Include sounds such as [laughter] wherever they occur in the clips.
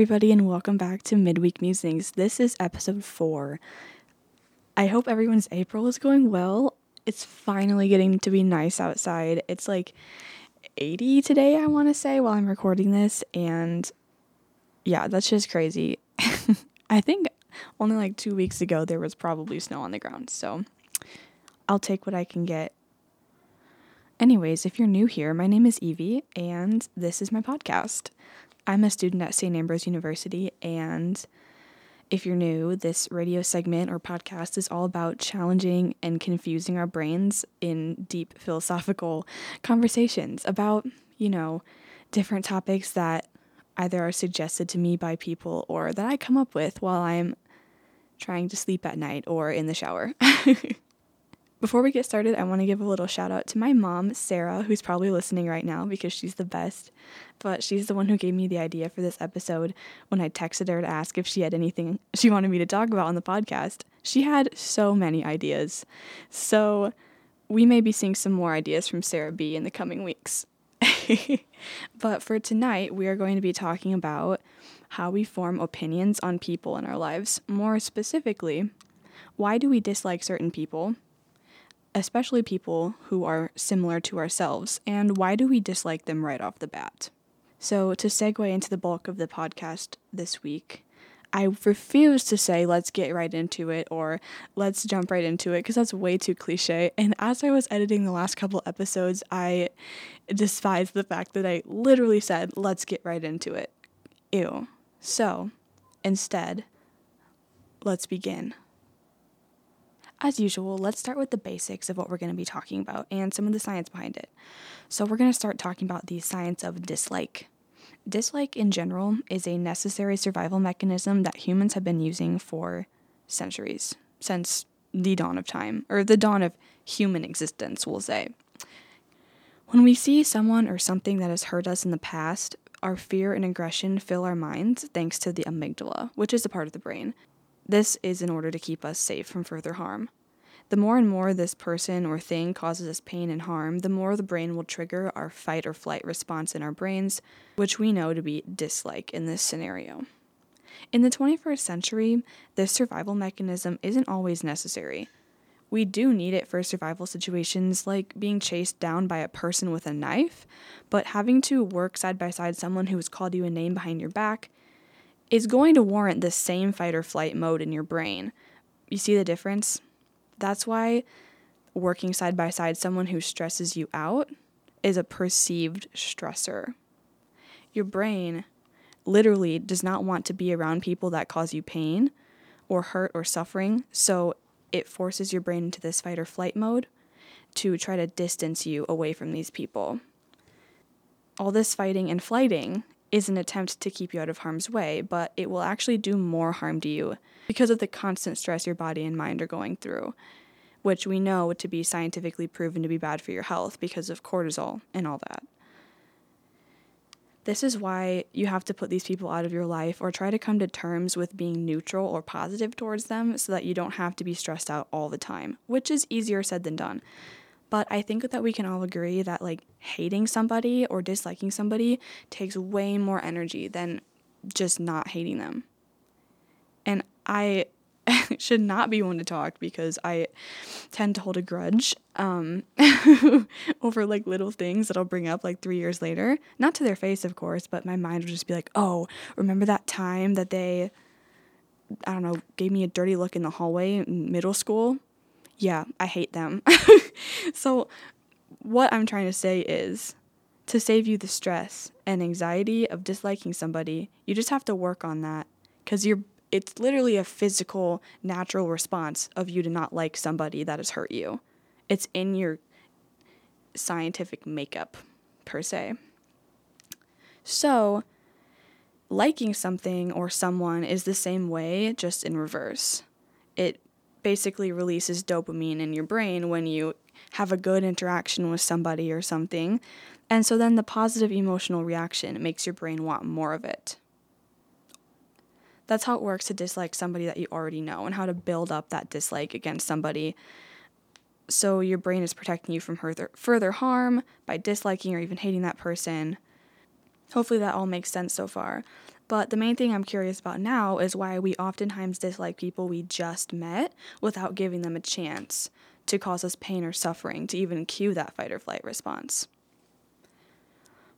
everybody, and welcome back to Midweek Musings. This is episode four. I hope everyone's April is going well. It's finally getting to be nice outside. It's like 80 today, I want to say, while I'm recording this, and yeah, that's just crazy. [laughs] I think only like two weeks ago there was probably snow on the ground, so I'll take what I can get. Anyways, if you're new here, my name is Evie, and this is my podcast. I'm a student at St. Ambrose University, and if you're new, this radio segment or podcast is all about challenging and confusing our brains in deep philosophical conversations about, you know, different topics that either are suggested to me by people or that I come up with while I'm trying to sleep at night or in the shower. [laughs] Before we get started, I want to give a little shout out to my mom, Sarah, who's probably listening right now because she's the best. But she's the one who gave me the idea for this episode when I texted her to ask if she had anything she wanted me to talk about on the podcast. She had so many ideas. So we may be seeing some more ideas from Sarah B in the coming weeks. [laughs] but for tonight, we are going to be talking about how we form opinions on people in our lives. More specifically, why do we dislike certain people? Especially people who are similar to ourselves, and why do we dislike them right off the bat? So, to segue into the bulk of the podcast this week, I refuse to say let's get right into it or let's jump right into it because that's way too cliche. And as I was editing the last couple episodes, I despised the fact that I literally said let's get right into it. Ew. So, instead, let's begin. As usual, let's start with the basics of what we're going to be talking about and some of the science behind it. So, we're going to start talking about the science of dislike. Dislike, in general, is a necessary survival mechanism that humans have been using for centuries, since the dawn of time, or the dawn of human existence, we'll say. When we see someone or something that has hurt us in the past, our fear and aggression fill our minds thanks to the amygdala, which is a part of the brain. This is in order to keep us safe from further harm. The more and more this person or thing causes us pain and harm, the more the brain will trigger our fight or flight response in our brains, which we know to be dislike in this scenario. In the 21st century, this survival mechanism isn't always necessary. We do need it for survival situations like being chased down by a person with a knife, but having to work side by side someone who has called you a name behind your back is going to warrant the same fight or flight mode in your brain. You see the difference? That's why working side by side someone who stresses you out is a perceived stressor. Your brain literally does not want to be around people that cause you pain or hurt or suffering, so it forces your brain into this fight or flight mode to try to distance you away from these people. All this fighting and flighting is an attempt to keep you out of harm's way, but it will actually do more harm to you because of the constant stress your body and mind are going through, which we know to be scientifically proven to be bad for your health because of cortisol and all that. This is why you have to put these people out of your life or try to come to terms with being neutral or positive towards them so that you don't have to be stressed out all the time, which is easier said than done. But I think that we can all agree that like hating somebody or disliking somebody takes way more energy than just not hating them. And I [laughs] should not be one to talk because I tend to hold a grudge um, [laughs] over like little things that I'll bring up like three years later. Not to their face, of course, but my mind will just be like, oh, remember that time that they, I don't know, gave me a dirty look in the hallway in middle school? Yeah, I hate them. [laughs] so, what I'm trying to say is to save you the stress and anxiety of disliking somebody, you just have to work on that because you're it's literally a physical natural response of you to not like somebody that has hurt you. It's in your scientific makeup per se. So, liking something or someone is the same way just in reverse. It basically releases dopamine in your brain when you have a good interaction with somebody or something. And so then the positive emotional reaction makes your brain want more of it. That's how it works to dislike somebody that you already know and how to build up that dislike against somebody. So your brain is protecting you from further, harm by disliking or even hating that person. Hopefully that all makes sense so far. But the main thing I'm curious about now is why we oftentimes dislike people we just met without giving them a chance to cause us pain or suffering to even cue that fight or flight response.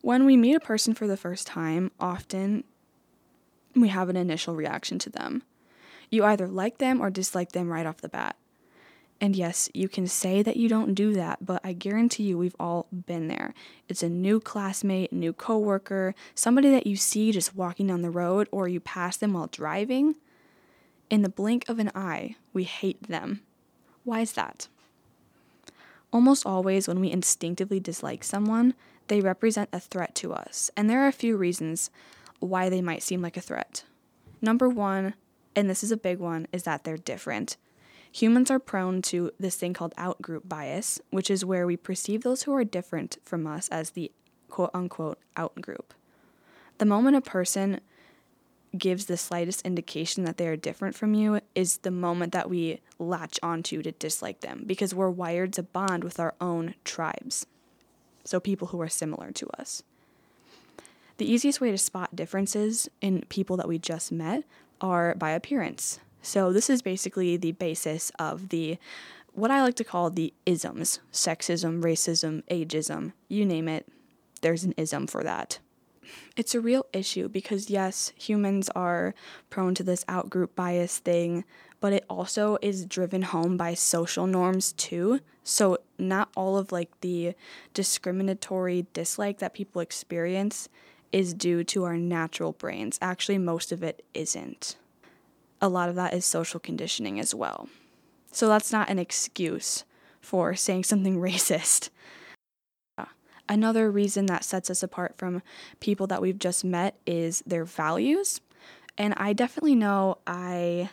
When we meet a person for the first time, often we have an initial reaction to them. You either like them or dislike them right off the bat. And yes, you can say that you don't do that, but I guarantee you we've all been there. It's a new classmate, new coworker, somebody that you see just walking down the road or you pass them while driving. In the blink of an eye, we hate them. Why is that? Almost always, when we instinctively dislike someone, they represent a threat to us. And there are a few reasons why they might seem like a threat. Number one, and this is a big one, is that they're different. Humans are prone to this thing called outgroup bias, which is where we perceive those who are different from us as the quote unquote outgroup. The moment a person gives the slightest indication that they are different from you is the moment that we latch onto to dislike them because we're wired to bond with our own tribes. So, people who are similar to us. The easiest way to spot differences in people that we just met are by appearance. So this is basically the basis of the what I like to call the isms sexism, racism, ageism, you name it, there's an ism for that. It's a real issue because, yes, humans are prone to this outgroup bias thing, but it also is driven home by social norms too. So, not all of like the discriminatory dislike that people experience is due to our natural brains. Actually, most of it isn't a lot of that is social conditioning as well. So that's not an excuse for saying something [laughs] racist. Another reason that sets us apart from people that we've just met is their values. And I definitely know I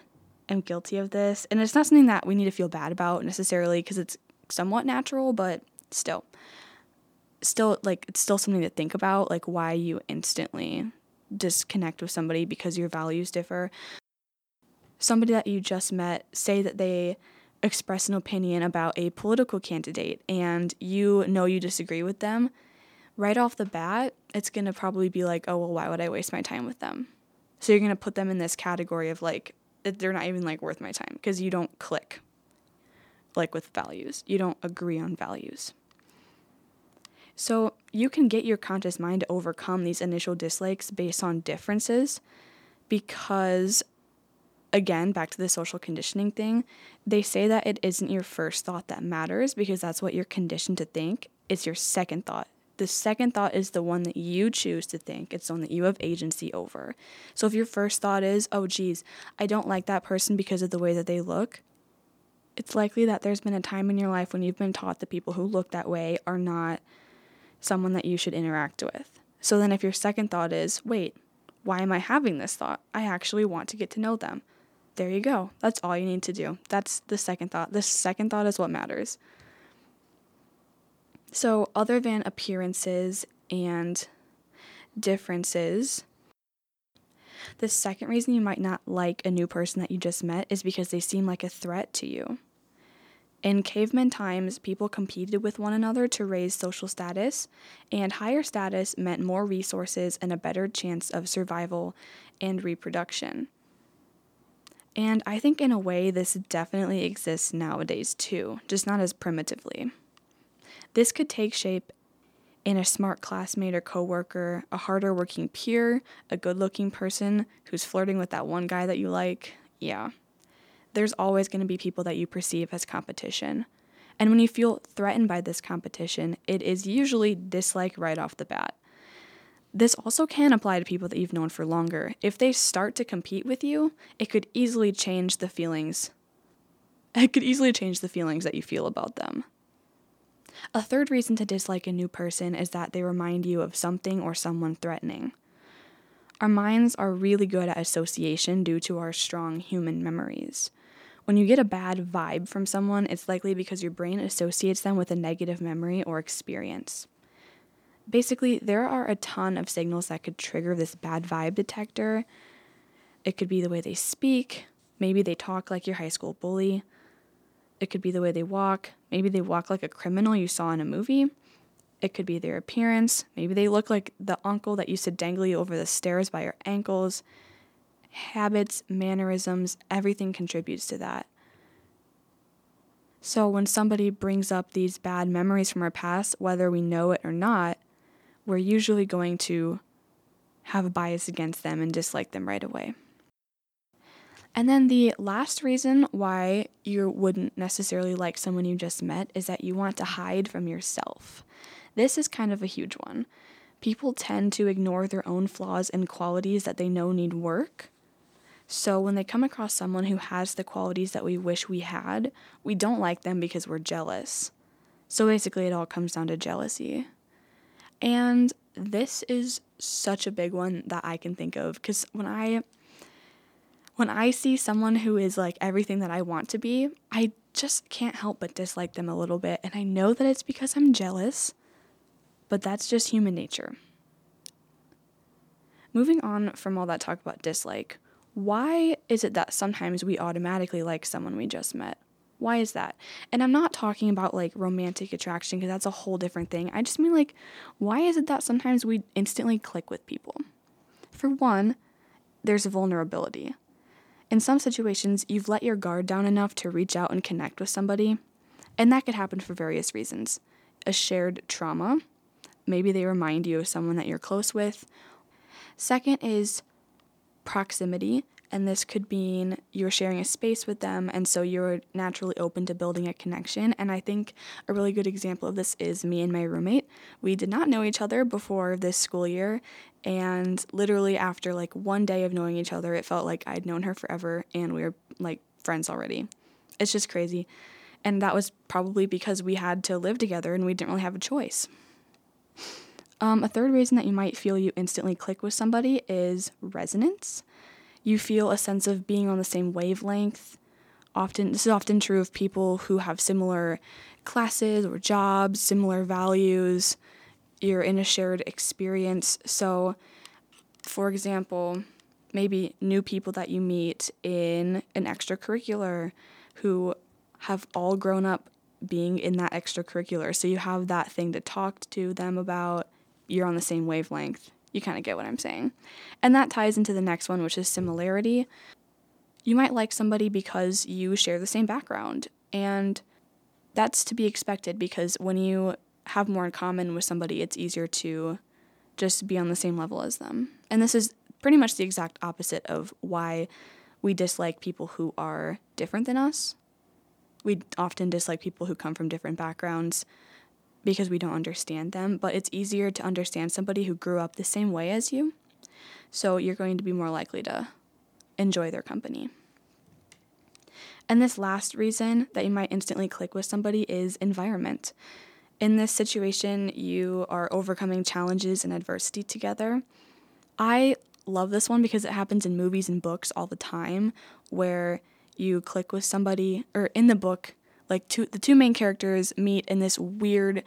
am guilty of this. And it's not something that we need to feel bad about necessarily because it's somewhat natural, but still. Still, like, it's still something to think about, like, why you instantly disconnect with somebody because your values differ somebody that you just met say that they express an opinion about a political candidate and you know you disagree with them, right off the bat, it's going to probably be like, oh, well, why would I waste my time with them? So you're going to put them in this category of like, they're not even like worth my time because you don't click like with values. You don't agree on values. So you can get your conscious mind to overcome these initial dislikes based on differences because again, back to the social conditioning thing, they say that it isn't your first thought that matters because that's what you're conditioned to think. It's your second thought. The second thought is the one that you choose to think. It's the one that you have agency over. So if your first thought is, oh, geez, I don't like that person because of the way that they look, it's likely that there's been a time in your life when you've been taught that people who look that way are not someone that you should interact with. So then if your second thought is, wait, why am I having this thought? I actually want to get to know them there you go. That's all you need to do. That's the second thought. The second thought is what matters. So, other than appearances and differences, the second reason you might not like a new person that you just met is because they seem like a threat to you. In caveman times, people competed with one another to raise social status, and higher status meant more resources and a better chance of survival and reproduction. And I think in a way, this definitely exists nowadays too, just not as primitively. This could take shape in a smart classmate or coworker, a harder working peer, a good looking person who's flirting with that one guy that you like. Yeah. There's always going to be people that you perceive as competition. And when you feel threatened by this competition, it is usually dislike right off the bat. This also can apply to people that you've known for longer. If they start to compete with you, it could easily change the feelings. [laughs] It could easily change the feelings that you feel about them. A third reason to dislike a new person is that they remind you of something or someone threatening. Our minds are really good at association due to our strong human memories. When you get a bad vibe from someone, it's likely because your brain associates them with a negative memory or experience basically, there are a ton of signals that could trigger this bad vibe detector. It could be the way they speak, maybe they talk like your high school bully. It could be the way they walk, maybe they walk like a criminal you saw in a movie. It could be their appearance. Maybe they look like the uncle that used to dangle you over the stairs by your ankles. Habits, mannerisms, everything contributes to that. So when somebody brings up these bad memories from our past, whether we know it or not, we're usually going to have a bias against them and dislike them right away. And then the last reason why you wouldn't necessarily like someone you just met is that you want to hide from yourself. This is kind of a huge one. People tend to ignore their own flaws and qualities that they know need work. So when they come across someone who has the qualities that we wish we had, we don't like them because we're jealous. So basically, it all comes down to jealousy. And this is such a big one that I can think of because when I when I see someone who is like everything that I want to be, I just can't help but dislike them a little bit. And I know that it's because I'm jealous, but that's just human nature. Moving on from all that talk about dislike, why is it that sometimes we automatically like someone we just met? Why is that? And I'm not talking about like romantic attraction because that's a whole different thing. I just mean like, why is it that sometimes we instantly click with people? For one, there's vulnerability. In some situations, you've let your guard down enough to reach out and connect with somebody, and that could happen for various reasons. A shared trauma, maybe they remind you of someone that you're close with. Second is proximity, and this could mean you're sharing a space with them, and so you're naturally open to building a connection. And I think a really good example of this is me and my roommate. We did not know each other before this school year, and literally, after like one day of knowing each other, it felt like I'd known her forever and we were like friends already. It's just crazy. And that was probably because we had to live together and we didn't really have a choice. Um, a third reason that you might feel you instantly click with somebody is resonance. You feel a sense of being on the same wavelength. Often, this is often true of people who have similar classes or jobs, similar values, you're in a shared experience. So, for example, maybe new people that you meet in an extracurricular who have all grown up being in that extracurricular. So you have that thing to talk to them about. You're on the same wavelength. You kind of get what I'm saying. And that ties into the next one, which is similarity. You might like somebody because you share the same background. And that's to be expected because when you have more in common with somebody, it's easier to just be on the same level as them. And this is pretty much the exact opposite of why we dislike people who are different than us. We often dislike people who come from different backgrounds because we don't understand them, but it's easier to understand somebody who grew up the same way as you. So you're going to be more likely to enjoy their company. And this last reason that you might instantly click with somebody is environment. In this situation, you are overcoming challenges and adversity together. I love this one because it happens in movies and books all the time where you click with somebody or in the book like two the two main characters meet in this weird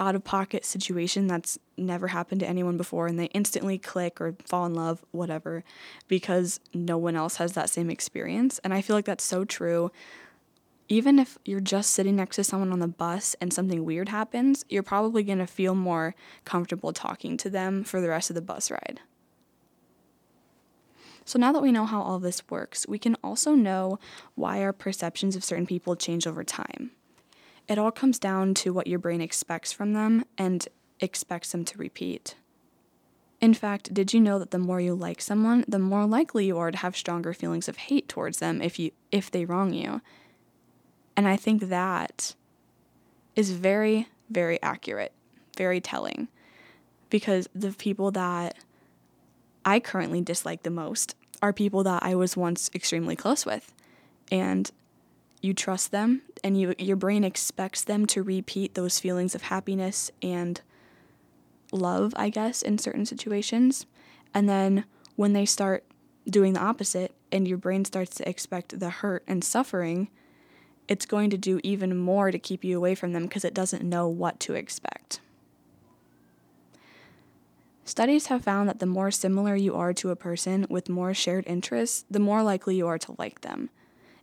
out of pocket situation that's never happened to anyone before and they instantly click or fall in love whatever because no one else has that same experience and I feel like that's so true even if you're just sitting next to someone on the bus and something weird happens, you're probably going to feel more comfortable talking to them for the rest of the bus ride. So now that we know how all this works, we can also know why our perceptions of certain people change over time. It all comes down to what your brain expects from them and expects them to repeat. In fact, did you know that the more you like someone, the more likely you are to have stronger feelings of hate towards them if you if they wrong you? And I think that is very, very accurate, very telling. Because the people that I currently dislike the most are people that I was once extremely close with. And you trust them and you your brain expects them to repeat those feelings of happiness and love, I guess, in certain situations. And then when they start doing the opposite and your brain starts to expect the hurt and suffering, it's going to do even more to keep you away from them because it doesn't know what to expect. Studies have found that the more similar you are to a person with more shared interests, the more likely you are to like them.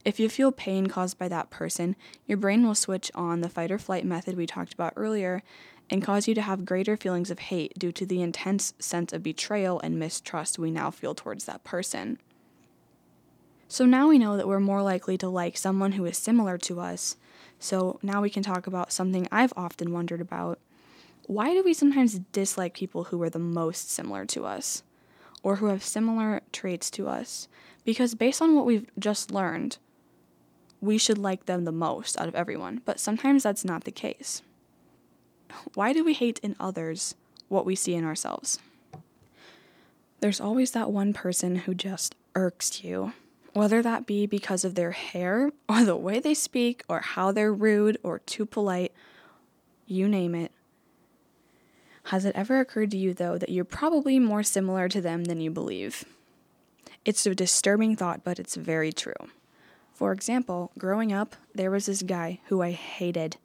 If you feel pain caused by that person, your brain will switch on the fight or flight method we talked about earlier and cause you to have greater feelings of hate due to the intense sense of betrayal and mistrust we now feel towards that person. So now we know that we're more likely to like someone who is similar to us. So now we can talk about something I've often wondered about. Why do we sometimes dislike people who are the most similar to us or who have similar traits to us? Because based on what we've just learned, we should like them the most out of everyone, but sometimes that's not the case. Why do we hate in others what we see in ourselves? There's always that one person who just irks you, whether that be because of their hair, or the way they speak, or how they're rude or too polite, you name it. Has it ever occurred to you, though, that you're probably more similar to them than you believe? It's a disturbing thought, but it's very true. For example, growing up, there was this guy who I hated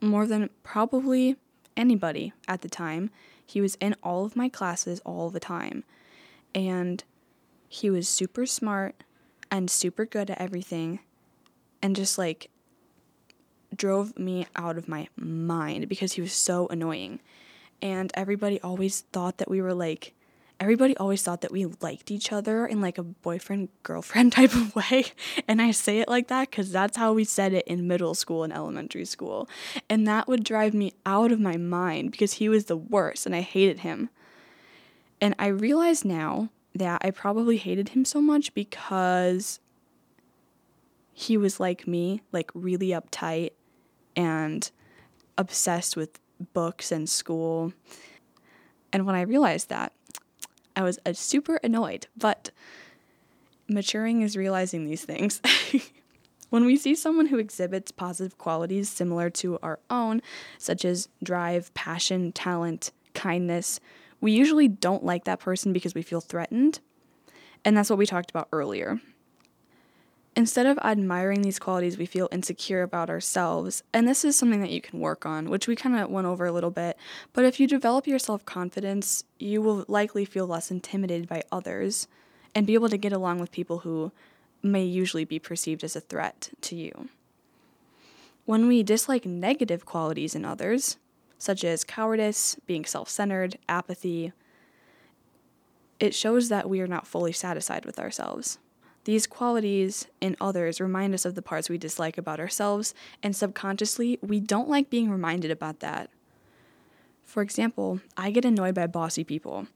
more than probably anybody at the time. He was in all of my classes all the time. And he was super smart and super good at everything and just like drove me out of my mind because he was so annoying. And everybody always thought that we were like everybody always thought that we liked each other in like a boyfriend girlfriend [laughs] type of way. And I say it like that because that's how we said it in middle school and elementary school. And that would drive me out of my mind because he was the worst and I hated him. And I realize now that I probably hated him so much because he was like me, like really uptight and obsessed with books and school. And when I realized that, I was uh, super annoyed, but maturing is realizing these things. [laughs] when we see someone who exhibits positive qualities similar to our own, such as drive, passion, talent, kindness, we usually don't like that person because we feel threatened. And that's what we talked about earlier. Instead of admiring these qualities, we feel insecure about ourselves. And this is something that you can work on, which we kind of went over a little bit. But if you develop your self confidence, you will likely feel less intimidated by others and be able to get along with people who may usually be perceived as a threat to you. When we dislike negative qualities in others, such as cowardice, being self centered, apathy, it shows that we are not fully satisfied with ourselves. These qualities in others remind us of the parts we dislike about ourselves, and subconsciously, we don't like being reminded about that. For example, I get annoyed by bossy people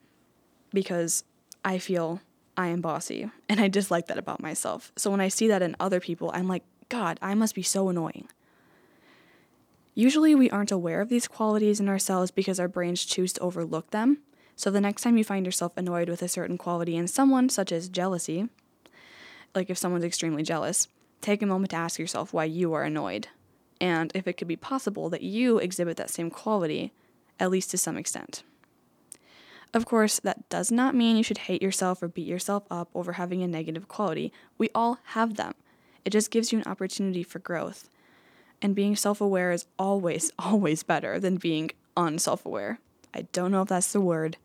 because I feel I am bossy, and I dislike that about myself. So when I see that in other people, I'm like, God, I must be so annoying. Usually, we aren't aware of these qualities in ourselves because our brains choose to overlook them. So, the next time you find yourself annoyed with a certain quality in someone, such as jealousy, like if someone's extremely jealous, take a moment to ask yourself why you are annoyed and if it could be possible that you exhibit that same quality, at least to some extent. Of course, that does not mean you should hate yourself or beat yourself up over having a negative quality. We all have them. It just gives you an opportunity for growth. And being self aware is always, [laughs] always better than being unself aware. I don't know if that's the word,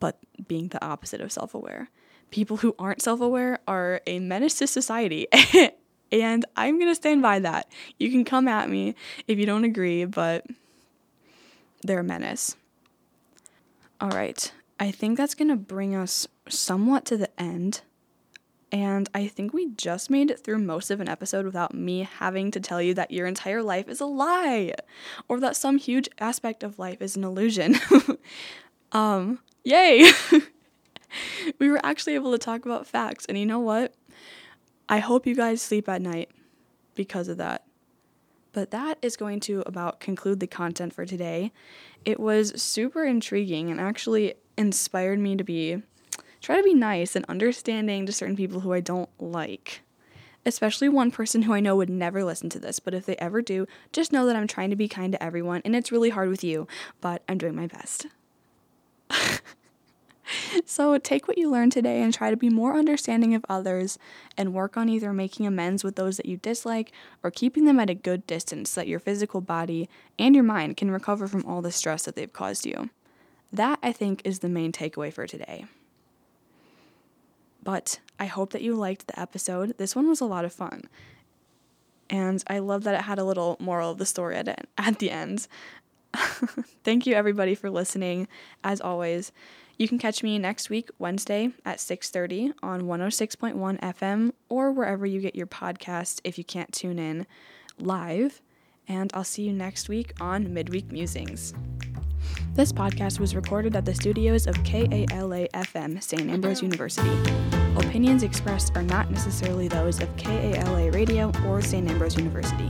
but being the opposite of self aware people who aren't self aware are a menace to society. [laughs] and I'm going to stand by that. You can come at me if you don't agree, but they're a menace. All right. I think that's going to bring us somewhat to the end. And I think we just made it through most of an episode without me having to tell you that your entire life is a lie or that some huge aspect of life is an illusion. [laughs] um, yay! [laughs] [laughs] we were actually able to talk about facts. And you know what? I hope you guys sleep at night because of that. But that is going to about conclude the content for today. It was super intriguing and actually inspired me to be try to be nice and understanding to certain people who I don't like. Especially one person who I know would never listen to this, but if they ever do, just know that I'm trying to be kind to everyone and it's really hard with you, but I'm doing my best. [laughs] so take what you learned today and try to be more understanding of others and work on either making amends with those that you dislike or keeping them at a good distance so that your physical body and your mind can recover from all the stress that they've caused you. That, I think, is the main takeaway for today. But I hope that you liked the episode. This one was a lot of fun. And I love that it had a little moral of the story at, at the end. [laughs] Thank you everybody for listening. As always, you can catch me next week Wednesday at 6:30 on 106.1 FM or wherever you get your podcast if you can't tune in live, and I'll see you next week on Midweek Musings. This podcast was recorded at the studios of KALA FM, St. Ambrose University. Opinions expressed are not necessarily those of KALA Radio or St. Ambrose University.